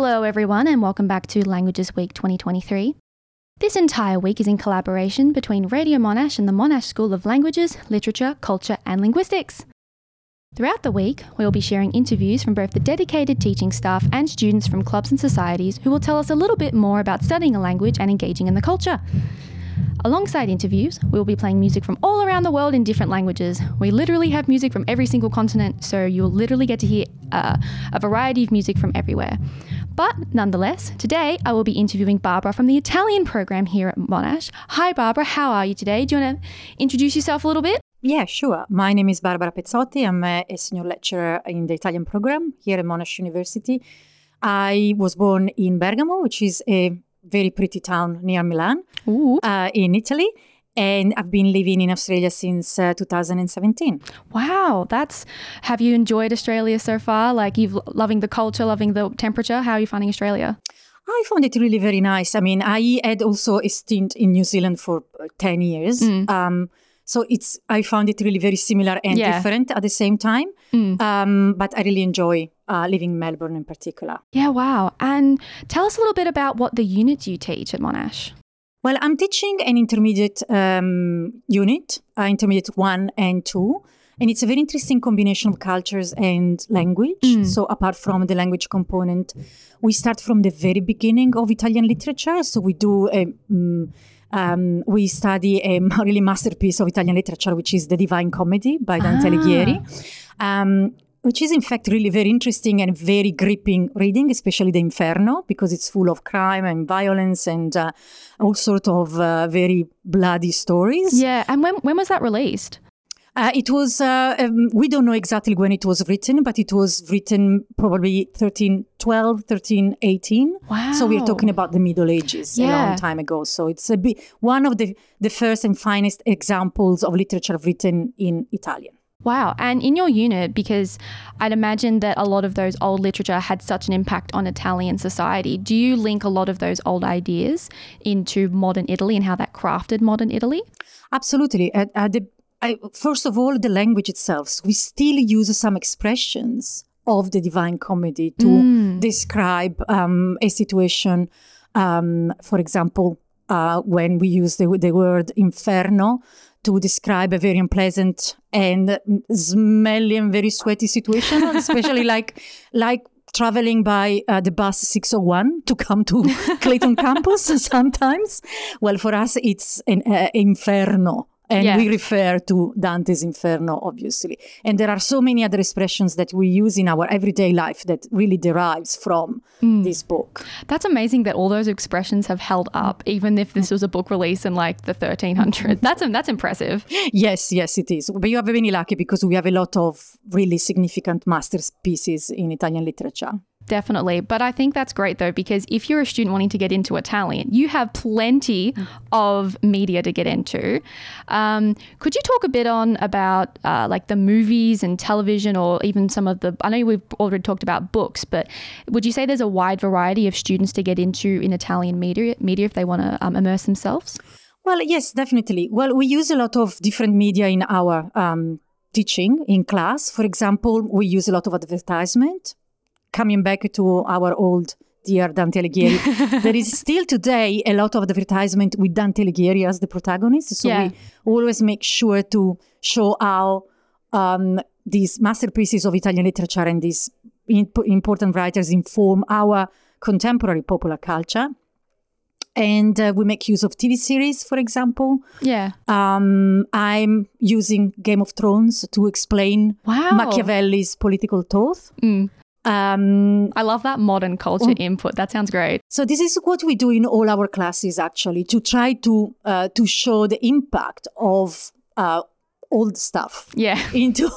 Hello, everyone, and welcome back to Languages Week 2023. This entire week is in collaboration between Radio Monash and the Monash School of Languages, Literature, Culture, and Linguistics. Throughout the week, we will be sharing interviews from both the dedicated teaching staff and students from clubs and societies who will tell us a little bit more about studying a language and engaging in the culture. Alongside interviews, we will be playing music from all around the world in different languages. We literally have music from every single continent, so you'll literally get to hear uh, a variety of music from everywhere. But nonetheless, today I will be interviewing Barbara from the Italian program here at Monash. Hi, Barbara, how are you today? Do you want to introduce yourself a little bit? Yeah, sure. My name is Barbara Pezzotti. I'm a, senior lecturer in the Italian program here at Monash University. I was born in Bergamo, which is a very pretty town near Milan uh, in Italy. And I've been living in Australia since uh, 2017. Wow, that's. Have you enjoyed Australia so far? Like you've loving the culture, loving the temperature. How are you finding Australia? I found it really very nice. I mean, I had also a stint in New Zealand for uh, 10 years. Mm. Um, so it's I found it really very similar and Yeah. different at the same time. Mm. Um, but I really enjoy uh, living in Melbourne in particular. Yeah, wow. And tell us a little bit about what the units you teach at Monash. Well, I'm teaching an intermediate um, unit, uh, intermediate one and two. And it's a very interesting combination of cultures and language. Mm. So, apart from the language component, we start from the very beginning of Italian literature. So, we do a, mm, um, we study a really masterpiece of Italian literature, which is the Divine Comedy by Dante Ah. Alighieri, um, which is in fact really very interesting and very gripping reading, especially the Inferno, because it's full of crime and violence and uh, all sort of uh, very bloody stories. Yeah, and when when was that released? Uh, it was, uh, um, we don't know exactly when it was written, but it was written probably 1312, 1318. Wow. So we're talking about the Middle Ages a long time ago. So it's a bit, one of the, the first and finest examples of literature written in Italian. Wow. And in your unit, because I'd imagine that a lot of those old literature had such an impact on Italian society, do you link a lot of those old ideas into modern Italy and how that crafted modern Italy? Absolutely. At, at the, I, first of all, the language itself. We still use some expressions of the Divine Comedy to describe um, a situation. Um, for example, uh, when we use the, the word inferno to describe a very unpleasant and smelly and very sweaty situation, especially like like traveling by uh, the bus 601 to come to Clayton campus sometimes. Well, for us, it's an uh, inferno. And Yeah. we refer to Dante's Inferno, obviously. And there are so many other expressions that we use in our everyday life that really derives from mm. this book. That's amazing that all those expressions have held up, even if this was a book release in like the 1300s. Mm-hmm. That's that's impressive. Yes, yes, it is. But you are very lucky because we have a lot of really significant masterpieces in Italian literature. Definitely. But I think that's great though, because if you're a student wanting to get into Italian, you have plenty of media to get into. Um, could you talk a bit on about uh, like the movies and television or even some of the, I know we've already talked about books, but would you say there's a wide variety of students to get into in Italian media, media if they want to um, immerse themselves? Well, yes, definitely. Well, we use a lot of different media in our um, teaching in class. For example, we use a lot of advertisement. Coming back to our old dear Dante Alighieri, there is still today a lot of advertisement with Dante Alighieri as the protagonist. So Yeah. we always make sure to show how um, these masterpieces of Italian literature and these imp- important writers inform our contemporary popular culture. And uh, we make use of TV series, for example. Yeah. Um, I'm using Game of Thrones to explain Wow. Machiavelli's political thought. Mm. Um, I love that modern culture input. That sounds great. so this is what we do in all our classes, actually, to try to uh, to show the impact of uh, old stuff Yeah. into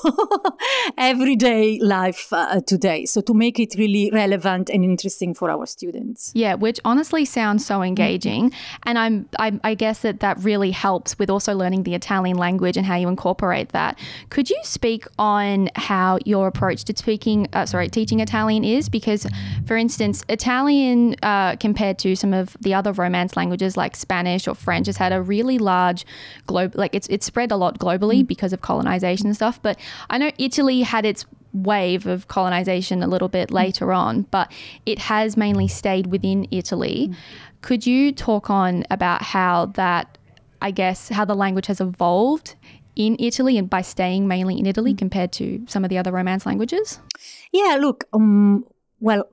everyday life uh, today. So to make it really relevant and interesting for our students. Yeah, which honestly sounds so engaging, and I'm I, I guess that that really helps with also learning the Italian language and how you incorporate that. Could you speak on how your approach to speaking, uh, sorry, teaching Italian is? Because, for instance, Italian uh, compared to some of the other Romance languages like Spanish or French has had a really large globe, like it's it's spread a lot globally Because of colonization and stuff. But I know Italy had its wave of colonization a little bit later on, but it has mainly stayed within Italy. Mm. Could you talk on about how that, I guess, how the language has evolved in Italy and by staying mainly in Italy mm. compared to some of the other Romance languages? Yeah, look, um, well,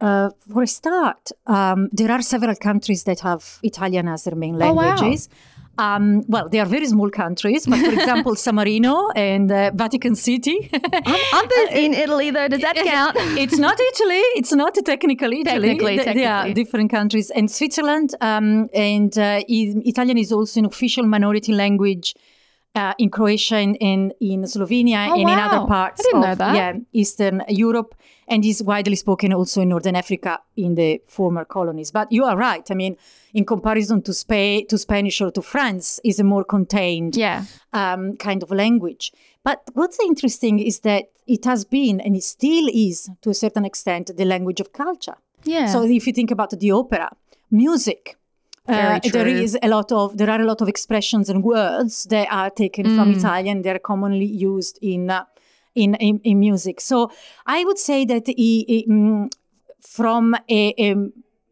uh, for a start, um, there are several countries that have Italian as their main languages. Oh, wow. Um, well, they are very small countries, but for example, San Marino and uh, Vatican City. Aren't they in Italy though? Does that count? it's not Italy. It's not technically Italy. Technically, technically. They are different countries. And Switzerland um, and uh, Italian is also an official minority language uh, in Croatia and, in Slovenia oh, and wow. in other parts of yeah, Eastern Europe and is widely spoken also in Northern Africa in the former colonies. But you are right. I mean, in comparison to Spain, to Spanish or to France, is a more contained yeah. um, kind of language. But what's interesting is that it has been and it still is to a certain extent the language of culture. Yeah. So if you think about the opera, music, uh, there is a lot of there are a lot of expressions and words that are taken mm. from Italian. They're commonly used in, uh, in, in, in music. So I would say that he, he, mm, from a, a,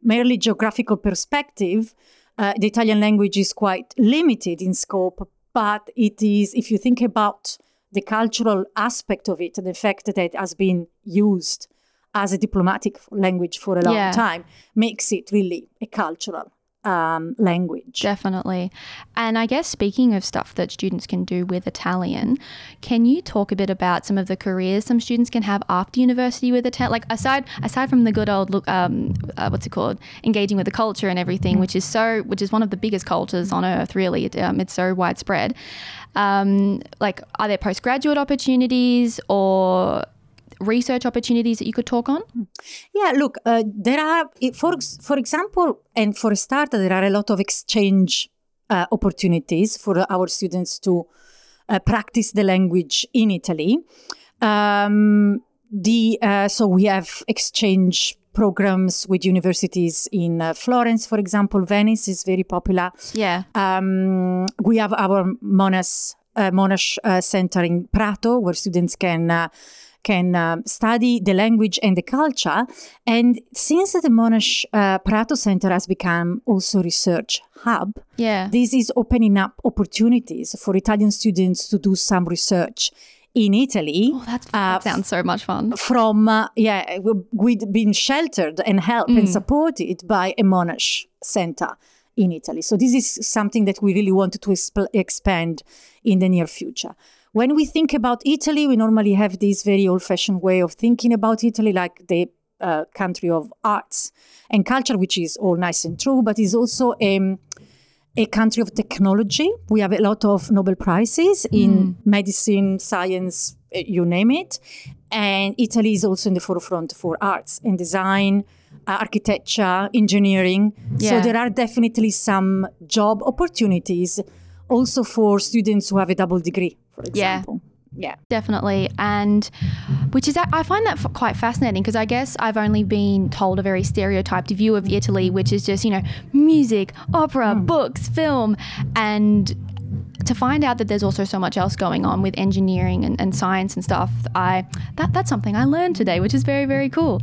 merely geographical perspective, uh, the Italian language is quite limited in scope. But it is, if you think about the cultural aspect of it, the fact that it has been used as a diplomatic language for a long yeah. time makes it really a cultural um, language. Definitely. And I guess speaking of stuff that students can do with Italian, can you talk a bit about some of the careers some students can have after university with Italian? Like aside aside from the good old look, um, uh, what's it called, engaging with the culture and everything, which is so, which is one of the biggest cultures on earth. Really, um, it's so widespread. Um, like, are there postgraduate opportunities or research opportunities that you could talk on? Yeah, look, uh, there are, for, for example, and for a start, there are a lot of exchange uh, opportunities for our students to uh, practice the language in Italy. Um, the uh, so we have exchange programs with universities in uh, Florence, for example. Venice is very popular. Yeah. Um, we have our Monash uh, Monash uh, Center in Prato, where students can uh, can uh, study the language and the culture. And since the Monash uh, Prato Center has become also research hub, yeah. this is opening up opportunities for Italian students to do some research in Italy. Oh, that uh, sounds so much fun. From, uh, yeah, we've been sheltered and helped mm. and supported by a Monash center in Italy. So this is something that we really wanted to exp- expand in the near future. When we think about Italy, we normally have this very old fashioned way of thinking about Italy, like the uh, country of arts and culture, which is all nice and true, but is also a, a country of technology. We have a lot of Nobel Prizes in mm. medicine, science, uh, you name it. And Italy is also in the forefront for arts and design, uh, architecture, engineering. Yeah. So there are definitely some job opportunities also for students who have a double degree for example. Yeah. Yeah. Definitely. And which is, I find that quite fascinating because I guess I've only been told a very stereotyped view of Italy, which is just, you know, music, opera, mm. books, film. And to find out that there's also so much else going on with engineering and, and science and stuff, I that that's something I learned today, which is very, very cool.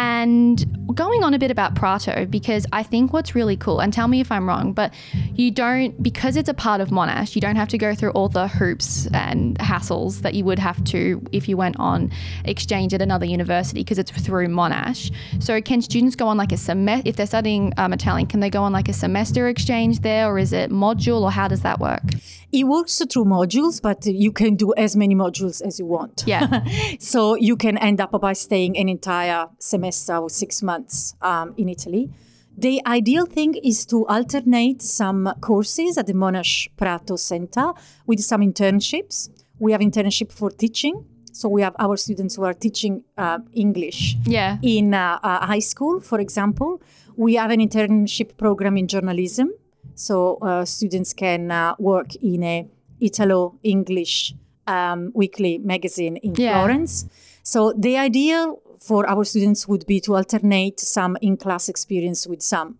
And going on a bit about Prato, because I think what's really cool, and tell me if I'm wrong, but you don't, because it's a part of Monash, you don't have to go through all the hoops and hassles that you would have to if you went on exchange at another university, because it's through Monash. So can students go on like a semester, if they're studying um, Italian, can they go on like a semester exchange there, or is it module, or how does that work? It works through modules, but you can do as many modules as you want. Yeah. so you can end up by staying an entire semester or six months um, in Italy. The ideal thing is to alternate some courses at the Monash Prato Center with some internships. We have internship for teaching. So we have our students who are teaching uh, English yeah. in uh, uh, high school, for example. We have an internship program in journalism so uh, students can uh, work in a Italo-English um, weekly magazine in yeah. Florence. So the ideal for our students would be to alternate some in-class experience with some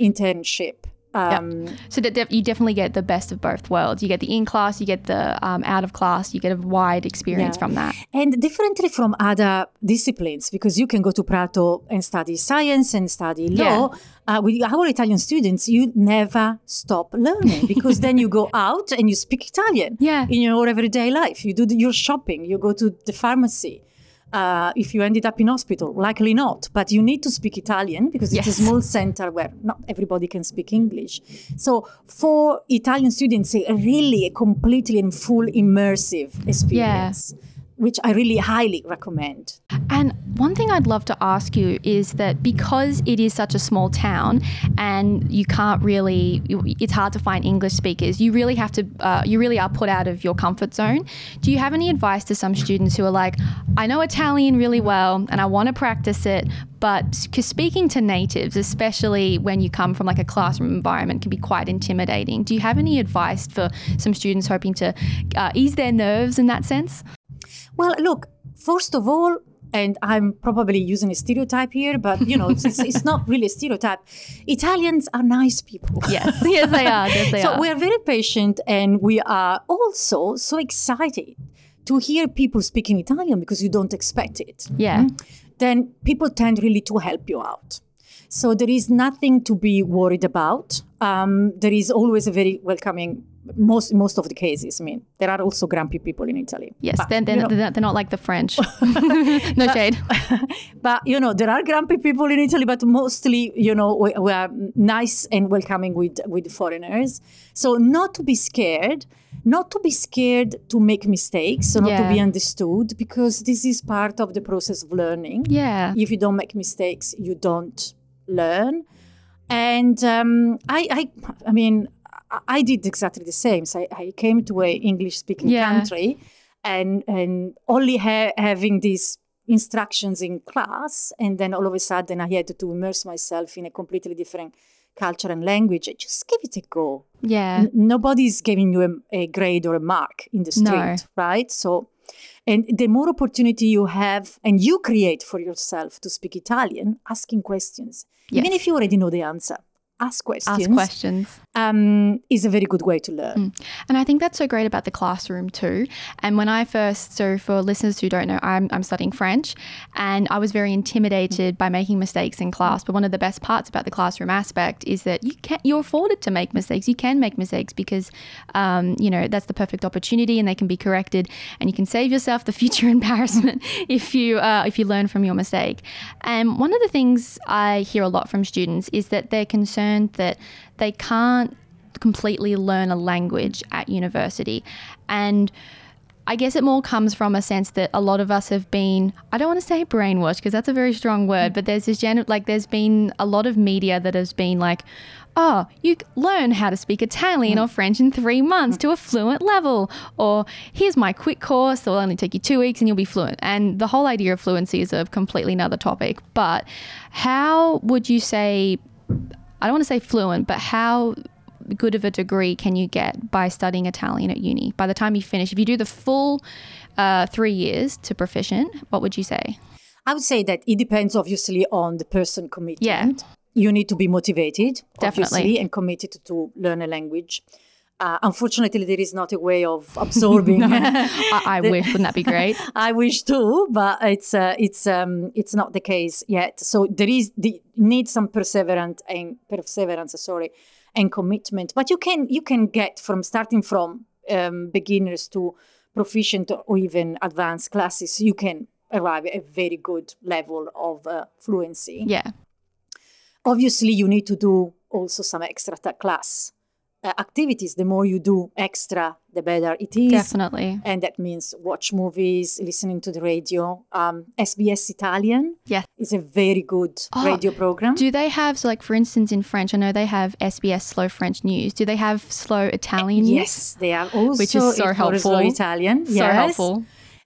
internship Um, yep. So that you definitely get the best of both worlds. You get the in class, you get the um, out of class, you get a wide experience yeah. from that. And differently from other disciplines, because you can go to Prato and study science and study law. Yeah. Uh, with our Italian students, you never stop learning because then you go out and you speak Italian yeah. in your everyday life. You do the, your shopping, you go to the pharmacy uh, if you ended up in hospital. Likely not, but you need to speak Italian because yes. it's a small center where not everybody can speak English. So for Italian students, a really a completely and full immersive experience. Yeah which I really highly recommend. And one thing I'd love to ask you is that because it is such a small town and you can't really, it's hard to find English speakers, you really have to, uh, you really are put out of your comfort zone. Do you have any advice to some students who are like, I know Italian really well and I want to practice it, but speaking to natives, especially when you come from like a classroom environment, can be quite intimidating. Do you have any advice for some students hoping to uh, ease their nerves in that sense? Well, look, first of all, and I'm probably using a stereotype here, but you know, it's, it's, not really a stereotype. Italians are nice people. Yes, yes, they are. Yes, they so are. we are very patient, and we are also so excited to hear people speaking Italian because you don't expect it. Yeah. Mm-hmm. Then people tend really to help you out. So there is nothing to be worried about. Um, there is always a very welcoming most most of the cases. I mean, there are also grumpy people in Italy. Yes, but, they're, they're, they're, not like the French. no but, shade. But you know, there are grumpy people in Italy, but mostly, you know, we, we are nice and welcoming with with foreigners. So not to be scared not to be scared to make mistakes, so not yeah. to be understood, because this is part of the process of learning. Yeah. If you don't make mistakes, you don't learn. And um, I, I, I mean, I did exactly the same. So I, I came to a English speaking yeah. country, and and only ha- having these instructions in class, and then all of a sudden I had to immerse myself in a completely different culture and language. Just give it a go. Yeah. N- nobody's giving you a, a, grade or a mark in the street, no. right? So, and the more opportunity you have and you create for yourself to speak Italian, asking questions, yes. even if you already know the answer ask questions. Ask questions. Um, is a very good way to learn. Mm. And I think that's so great about the classroom too. And when I first, so for listeners who don't know, I'm, I'm studying French and I was very intimidated mm. by making mistakes in class. But one of the best parts about the classroom aspect is that you can you're afforded to make mistakes. You can make mistakes because, um, you know, that's the perfect opportunity and they can be corrected and you can save yourself the future embarrassment if you, uh, if you learn from your mistake. And one of the things I hear a lot from students is that they're concerned concerned that they can't completely learn a language at university. And I guess it more comes from a sense that a lot of us have been, I don't want to say brainwashed because that's a very strong word, but there's this gen- like there's been a lot of media that has been like, oh, you learn how to speak Italian or French in three months to a fluent level. Or here's my quick course that will only take you two weeks and you'll be fluent. And the whole idea of fluency is a completely another topic. But how would you say I don't want to say fluent, but how good of a degree can you get by studying Italian at uni? By the time you finish, if you do the full uh, three years to proficient, what would you say? I would say that it depends obviously on the person commitment. Yeah. You need to be motivated, Definitely. and committed to learn a language. Uh, unfortunately, there is not a way of absorbing. I, I wish, wouldn't that be great? I wish too, but it's uh, it's um, it's not the case yet. So there is the need some perseverance and perseverance, sorry, and commitment. But you can you can get from starting from um, beginners to proficient or even advanced classes. You can arrive at a very good level of uh, fluency. Yeah. Obviously, you need to do also some extra class uh, activities, the more you do extra, the better it is. Definitely. And that means watch movies, listening to the radio. Um, SBS Italian yeah. is a very good oh, radio program. Do they have, so like for instance in French, I know they have SBS Slow French News. Do they have Slow Italian news? Yes, they are also. Which is so helpful. Slow Italian. So yes. helpful.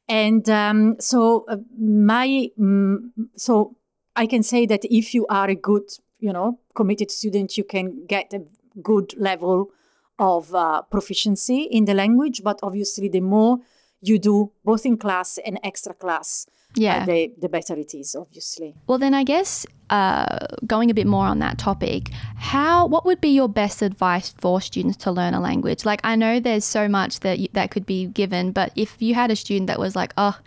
And um, so uh, my, um, so I can say that if you are a good, you know, committed student, you can get a good level of uh, proficiency in the language, but obviously, the more you do both in class and extra class, yeah, uh, the the better it is, obviously. Well, then I guess uh, going a bit more on that topic, how what would be your best advice for students to learn a language? Like I know there's so much that you, that could be given, but if you had a student that was like, "Oh,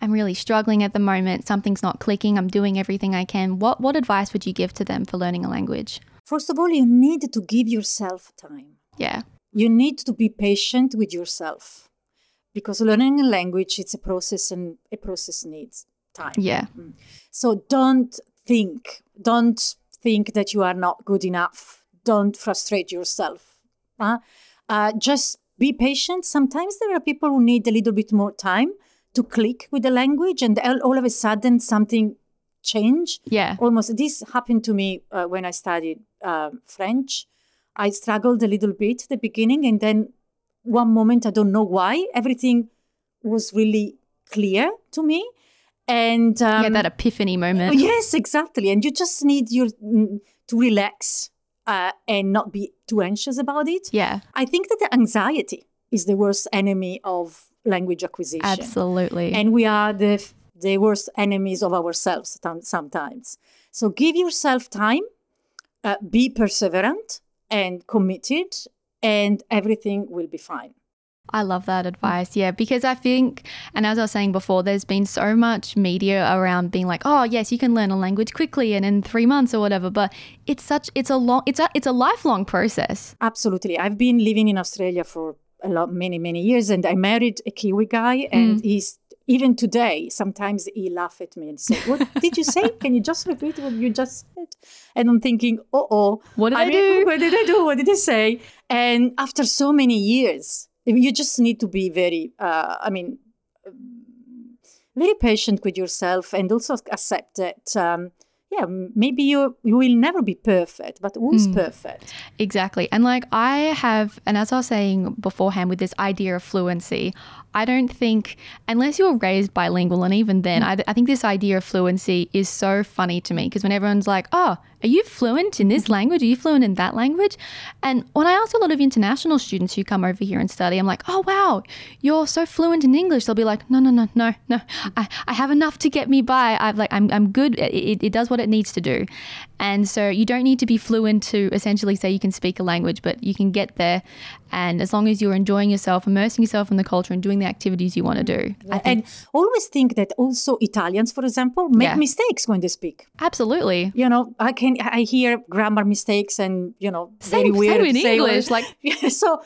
I'm really struggling at the moment. Something's not clicking. I'm doing everything I can." What what advice would you give to them for learning a language? First of all, you need to give yourself time. Yeah. You need to be patient with yourself because learning a language it's a process and a process needs time. Yeah. So don't think, don't think that you are not good enough. Don't frustrate yourself. Uh, uh, just be patient. Sometimes there are people who need a little bit more time to click with the language, and all of a sudden something change. Yeah. Almost. This happened to me uh, when I studied uh, French. I struggled a little bit at the beginning, and then one moment, I don't know why, everything was really clear to me. And um, yeah, that epiphany moment. Yes, exactly. And you just need your to relax uh, and not be too anxious about it. Yeah. I think that the anxiety is the worst enemy of language acquisition. Absolutely. And we are the the worst enemies of ourselves sometimes. So give yourself time, uh, be perseverant and committed, and everything will be fine. I love that advice. Yeah, because I think, and as I was saying before, there's been so much media around being like, oh yes, you can learn a language quickly and in three months or whatever. But it's such, it's a long, it's a, it's a lifelong process. Absolutely. I've been living in Australia for a lot, many, many years, and I married a Kiwi guy, and mm. he's even today, sometimes he laugh at me and say, "What did you say? Can you just repeat what you just said?" And I'm thinking, "Oh, oh, what did I, I do? What did I do? What did I say?" And after so many years, you just need to be very, uh, I mean, very patient with yourself and also accept that. Um, yeah, maybe you you will never be perfect, but who's mm, perfect? Exactly. And like I have, and as I was saying beforehand, with this idea of fluency, I don't think, unless you're raised bilingual, and even then, mm. I, I think this idea of fluency is so funny to me because when everyone's like, oh, are you fluent in this language? Are you fluent in that language? And when I ask a lot of international students who come over here and study, I'm like, oh, wow, you're so fluent in English. They'll be like, no, no, no, no, no. I, I have enough to get me by. I've like, I'm, I'm good. It, it does what it needs to do. And so you don't need to be fluent to essentially say you can speak a language, but you can get there. And as long as you're enjoying yourself, immersing yourself in the culture and doing the activities you want to do. Yeah. and always think that also Italians, for example, make yeah. mistakes when they speak. Absolutely. You know, I can I hear grammar mistakes and you know same, very weird same in English. Like so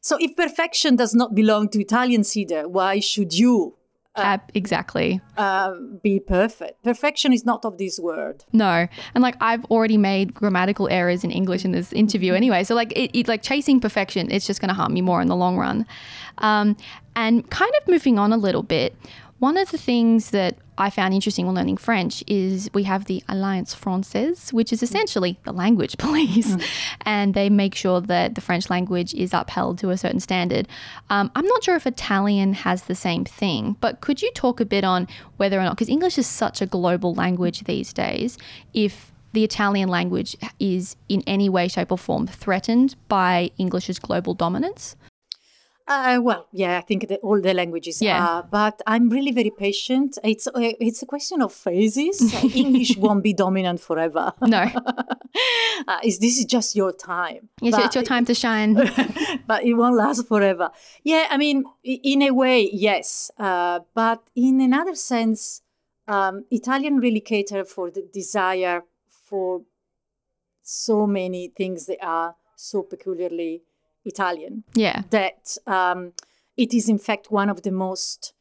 so if perfection does not belong to Italians either, why should you uh, exactly. Uh, be perfect. Perfection is not of this world. No, and like I've already made grammatical errors in English in this interview anyway. So like it, it like chasing perfection, it's just going to harm you more in the long run. Um, and kind of moving on a little bit, one of the things that I found interesting when learning French is we have the Alliance Francaise, which is essentially the language police, mm. and they make sure that the French language is upheld to a certain standard. Um, I'm not sure if Italian has the same thing, but could you talk a bit on whether or not, because English is such a global language these days, if the Italian language is in any way, shape, or form threatened by English's global dominance? Uh, well, yeah, I think that all the languages yeah. are, but I'm really very patient. It's uh, it's a question of phases. English won't be dominant forever. No, uh, this is just your time. Yes, but, it's your time to shine. but it won't last forever. Yeah, I mean, in a way, yes, uh, but in another sense, um, Italian really cater for the desire for so many things that are so peculiarly Italian. Yeah. That um, it is, in fact, one of the most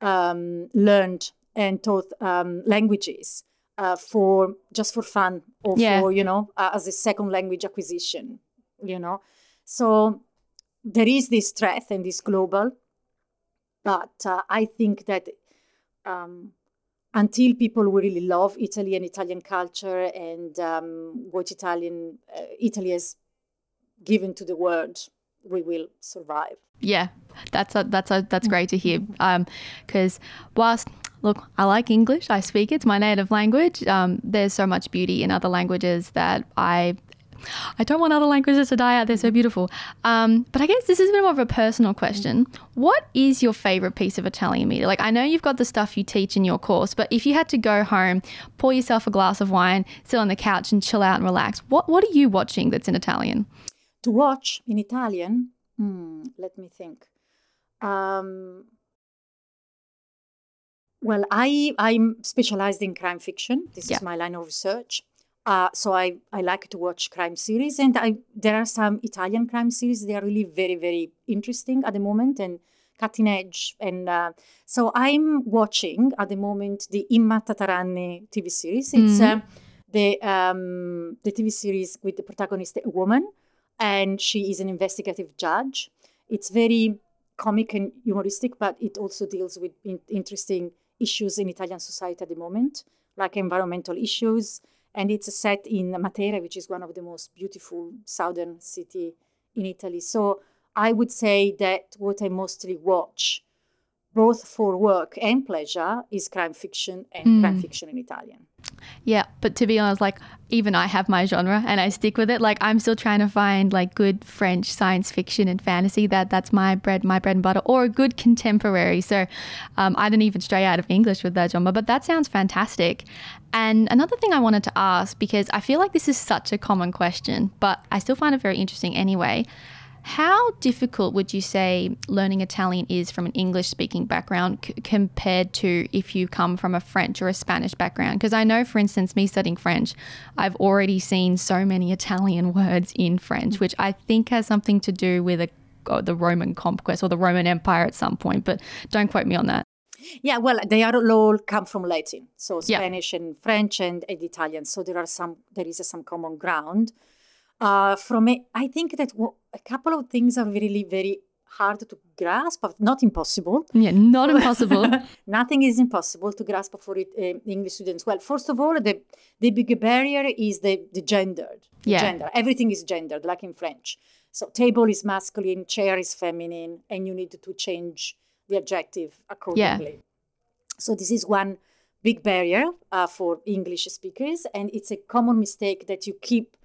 um, learned and taught um, languages uh, for just for fun or yeah. for, you know, uh, as a second language acquisition, you know. So there is this threat and this global, but uh, I think that um, until people really love Italy and Italian culture and um, what Italian uh, Italy has given to the world, we will survive. Yeah, that's a, that's a, that's great to hear. Because um, whilst look, I like English, I speak it, it's my native language. Um, there's so much beauty in other languages that I I don't want other languages to die out. They're so beautiful. Um, but I guess this is a bit more of a personal question. What is your favorite piece of Italian media? Like, I know you've got the stuff you teach in your course, but if you had to go home, pour yourself a glass of wine, sit on the couch, and chill out and relax, what what are you watching that's in Italian? To watch in Italian, hmm, let me think. Um, well, I I'm specialized in crime fiction. This yeah. is my line of research. Uh, so I, I like to watch crime series, and I, there are some Italian crime series. They are really very very interesting at the moment and cutting edge. And uh, so I'm watching at the moment the Imma Tataranni TV series. It's mm-hmm. uh, the um, the TV series with the protagonist a woman, and she is an investigative judge. It's very comic and humoristic, but it also deals with in- interesting issues in Italian society at the moment, like environmental issues and it's set in Matera, which is one of the most beautiful southern city in Italy. So I would say that what I mostly watch, both for work and pleasure, is crime fiction and mm. crime fiction in Italian. Yeah, but to be honest, like even I have my genre and I stick with it. Like I'm still trying to find like good French science fiction and fantasy. That that's my bread, my bread and butter, or a good contemporary. So um, I didn't even stray out of English with that genre, but that sounds fantastic. And another thing I wanted to ask because I feel like this is such a common question, but I still find it very interesting anyway. How difficult would you say learning Italian is from an English speaking background c- compared to if you come from a French or a Spanish background? Because I know, for instance, me studying French, I've already seen so many Italian words in French, which I think has something to do with a, oh, the Roman conquest or the Roman Empire at some point, but don't quote me on that. Yeah, well, they are all come from Latin, so Spanish yeah. and French and, and Italian. So there are some, there is some common ground. Uh, from I think that a couple of things are really very hard to grasp, but not impossible. Yeah, not impossible. Nothing is impossible to grasp for it, uh, English students. Well, first of all, the the big barrier is the the gendered. Yeah. Gender. Everything is gendered, like in French. So table is masculine, chair is feminine, and you need to change the adjective accordingly. Yeah. So this is one big barrier uh, for English speakers, and it's a common mistake that you keep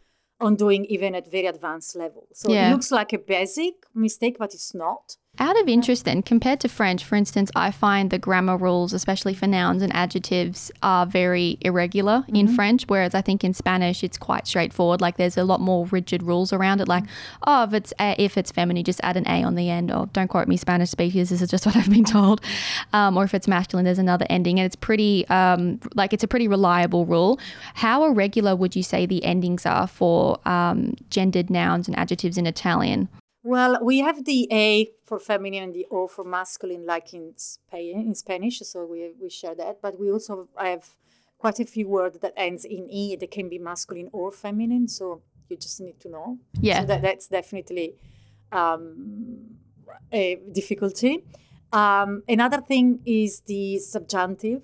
on doing even at very advanced level. So yeah. it looks like a basic mistake, but it's not. Out of interest, then, compared to French, for instance, I find the grammar rules, especially for nouns and adjectives, are very irregular mm-hmm. in French, whereas I think in Spanish it's quite straightforward. Like there's a lot more rigid rules around it. Like, oh, if it's a, if it's feminine, just add an a on the end. Or don't quote me, Spanish speakers. This is just what I've been told. Um, or if it's masculine, there's another ending, and it's pretty um, like it's a pretty reliable rule. How irregular would you say the endings are for um, gendered nouns and adjectives in Italian? Well, we have the A for feminine and the O for masculine, like in Spain, in Spanish. So we we share that. But we also have quite a few words that ends in E that can be masculine or feminine. So you just need to know. Yeah. So that, that's definitely um, a difficulty. Um, another thing is the subjunctive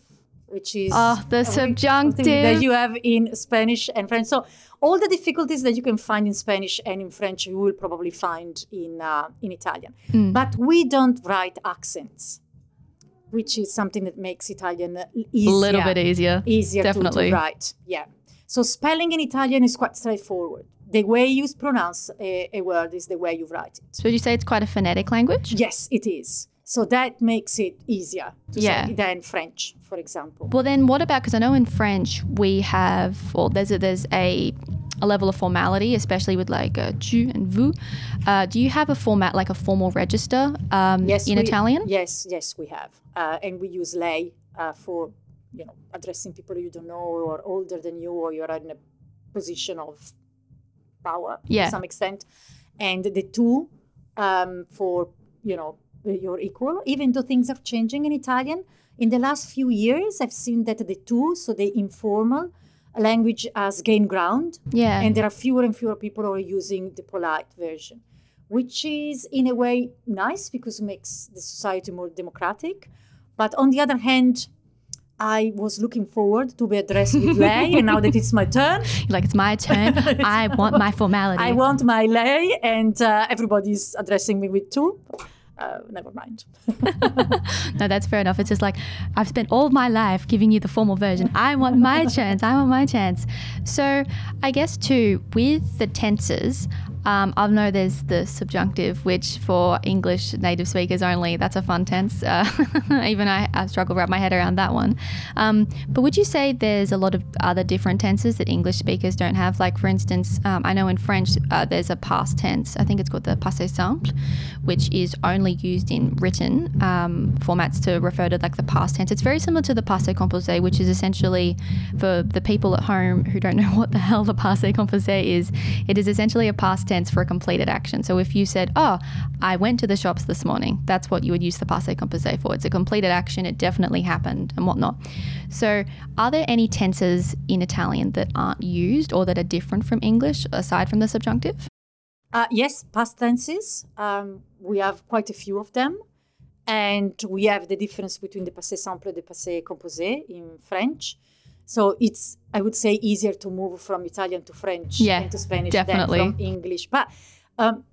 which is oh, the subjunctive that you have in Spanish and French. So all the difficulties that you can find in Spanish and in French, you will probably find in uh, in Italian. Mm. But we don't write accents, which is something that makes Italian easier, a little bit easier, easier definitely to, to write. Yeah. So spelling in Italian is quite straightforward. The way you pronounce a, a word is the way you write it. So would you say it's quite a phonetic language? Yes, it is. So that makes it easier yeah. than French, for example. Well, then what about because I know in French we have, well, there's a, there's a a level of formality, especially with like uh, tu and vous. Uh, do you have a format like a formal register um, yes, in we, Italian? Yes, yes, we have, uh, and we use lei uh, for you know addressing people you don't know or older than you or you're in a position of power yeah. to some extent, and the tu um, for you know your equal, even though things are changing in Italian. In the last few years, I've seen that the tu, so the informal language, has gained ground. Yeah. And there are fewer and fewer people who are using the polite version, which is in a way nice because it makes the society more democratic. But on the other hand, I was looking forward to be addressed with lei, and now that it's my turn, like it's my turn, I want my formality. I want my lei, and uh, everybody's addressing me with tu. Uh, never mind. no, that's fair enough. It's just like I've spent all my life giving you the formal version. I want my chance. I want my chance. So I guess too with the tenses, um, I know there's the subjunctive, which for English native speakers only, that's a fun tense. Uh, even I, I struggle to wrap my head around that one. Um, but would you say there's a lot of other different tenses that English speakers don't have? Like, for instance, um, I know in French uh, there's a past tense. I think it's called the passé simple, which is only used in written um, formats to refer to like the past tense. It's very similar to the passé composé, which is essentially for the people at home who don't know what the hell the passé composé is. It is essentially a past tense for a completed action. So if you said, "Oh, I went to the shops this morning," that's what you would use the passé composé for. It's a completed action. It definitely happened and whatnot. So, are there any tenses in Italian that aren't used or that are different from English aside from the subjunctive? Uh, yes, past tenses. Um, we have quite a few of them. And we have the difference between the passé simple and the passé composé in French. So it's, I would say, easier to move from Italian to French yeah, and to Spanish definitely. than from English. But um,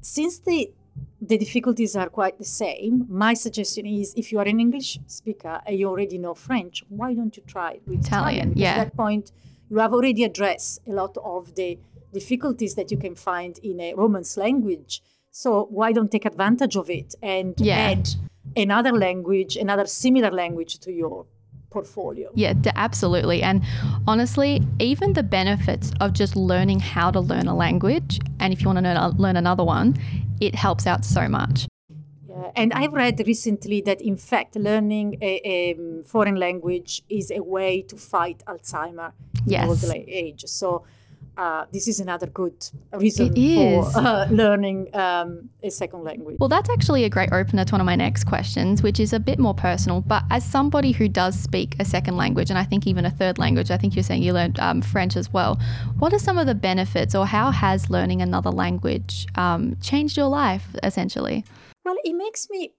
since the the difficulties are quite the same. My suggestion is if you are an English speaker and you already know French, why don't you try with Italian? Italian yeah. At that point, you have already addressed a lot of the difficulties that you can find in a Romance language. So why don't take advantage of it and yeah. add another language, another similar language to your portfolio. Yeah, absolutely. And honestly, even the benefits of just learning how to learn a language, and if you want to learn another one, it helps out so much. Yeah, and I've read recently that in fact, learning a, a foreign language is a way to fight Alzheimer yes. in old age. So uh, this is another good reason for uh, learning um, a second language. Well, that's actually a great opener to one of my next questions, which is a bit more personal. But as somebody who does speak a second language, and I think even a third language, I think you're saying you learned um, French as well. What are some of the benefits, or how has learning another language um, changed your life, essentially? Well, it makes me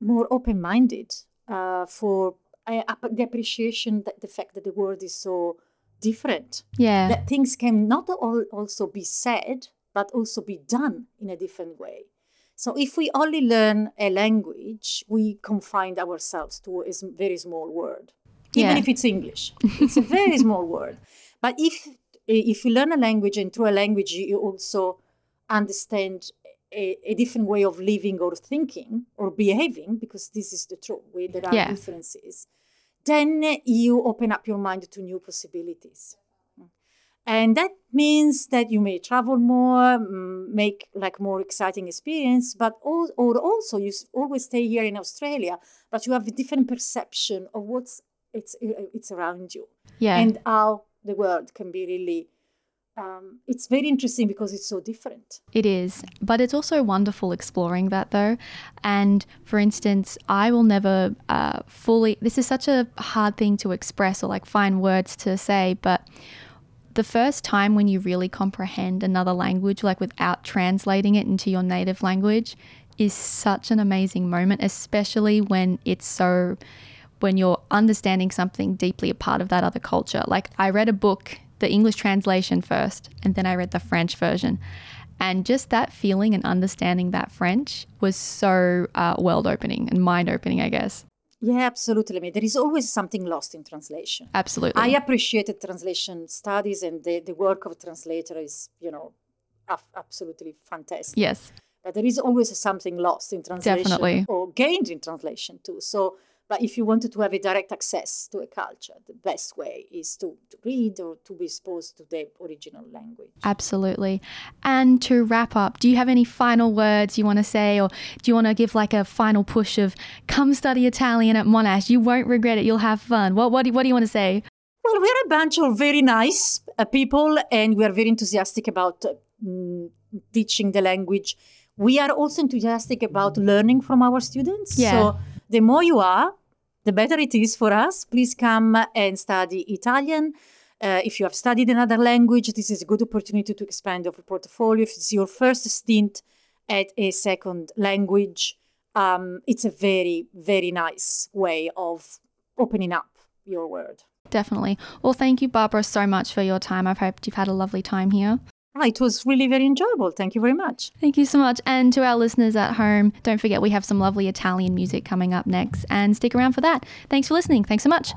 more open minded uh, for the appreciation that the fact that the world is so different. Yeah. That things can not all also be said, but also be done in a different way. So if we only learn a language, we confine ourselves to a very small word, even yeah. if it's English. It's a very small word. But if if you learn a language and through a language you also understand a, a, different way of living or thinking or behaving, because this is the truth, where there are yeah. differences then you open up your mind to new possibilities. And that means that you may travel more, mm, make like more exciting experience, but all, or also you always stay here in Australia, but you have a different perception of what's it's uh, it's around you, yeah, and how the world can be really um, it's very interesting because it's so different. It is, but it's also wonderful exploring that though. And for instance, I will never uh, fully, this is such a hard thing to express or like find words to say, but the first time when you really comprehend another language, like without translating it into your native language, is such an amazing moment, especially when it's so, when you're understanding something deeply a part of that other culture. Like I read a book the English translation first, and then I read the French version. And just that feeling and understanding that French was so uh, world opening and mind opening, I guess. Yeah, absolutely. I mean, there is always something lost in translation. Absolutely. I appreciated translation studies, and the, the work of a translator is, you know, absolutely fantastic. Yes. But there is always something lost in translation Definitely. or gained in translation too. So but if you wanted to have a direct access to a culture, the best way is to, to read or to be exposed to the original language. Absolutely. And to wrap up, do you have any final words you want to say, or do you want to give like a final push of come study Italian at Monash? You won't regret it. You'll have fun. What, what, do, what do you want to say? Well, we're a bunch of very nice uh, people, and we are very enthusiastic about uh, mm, teaching the language. We are also enthusiastic about learning from our students. Yeah. So the more you are, the better it is for us. Please come and study Italian. Uh, if you have studied another language, this is a good opportunity to expand your portfolio. If it's your first stint at a second language, um, it's a very, very nice way of opening up your world. Definitely. Well, thank you, Barbara, so much for your time. I've hoped you've had a lovely time here. Oh, it was really very enjoyable. Thank you very much. Thank you so much. And to our listeners at home, don't forget we have some lovely Italian music coming up next and stick around for that. Thanks for listening. Thanks so much.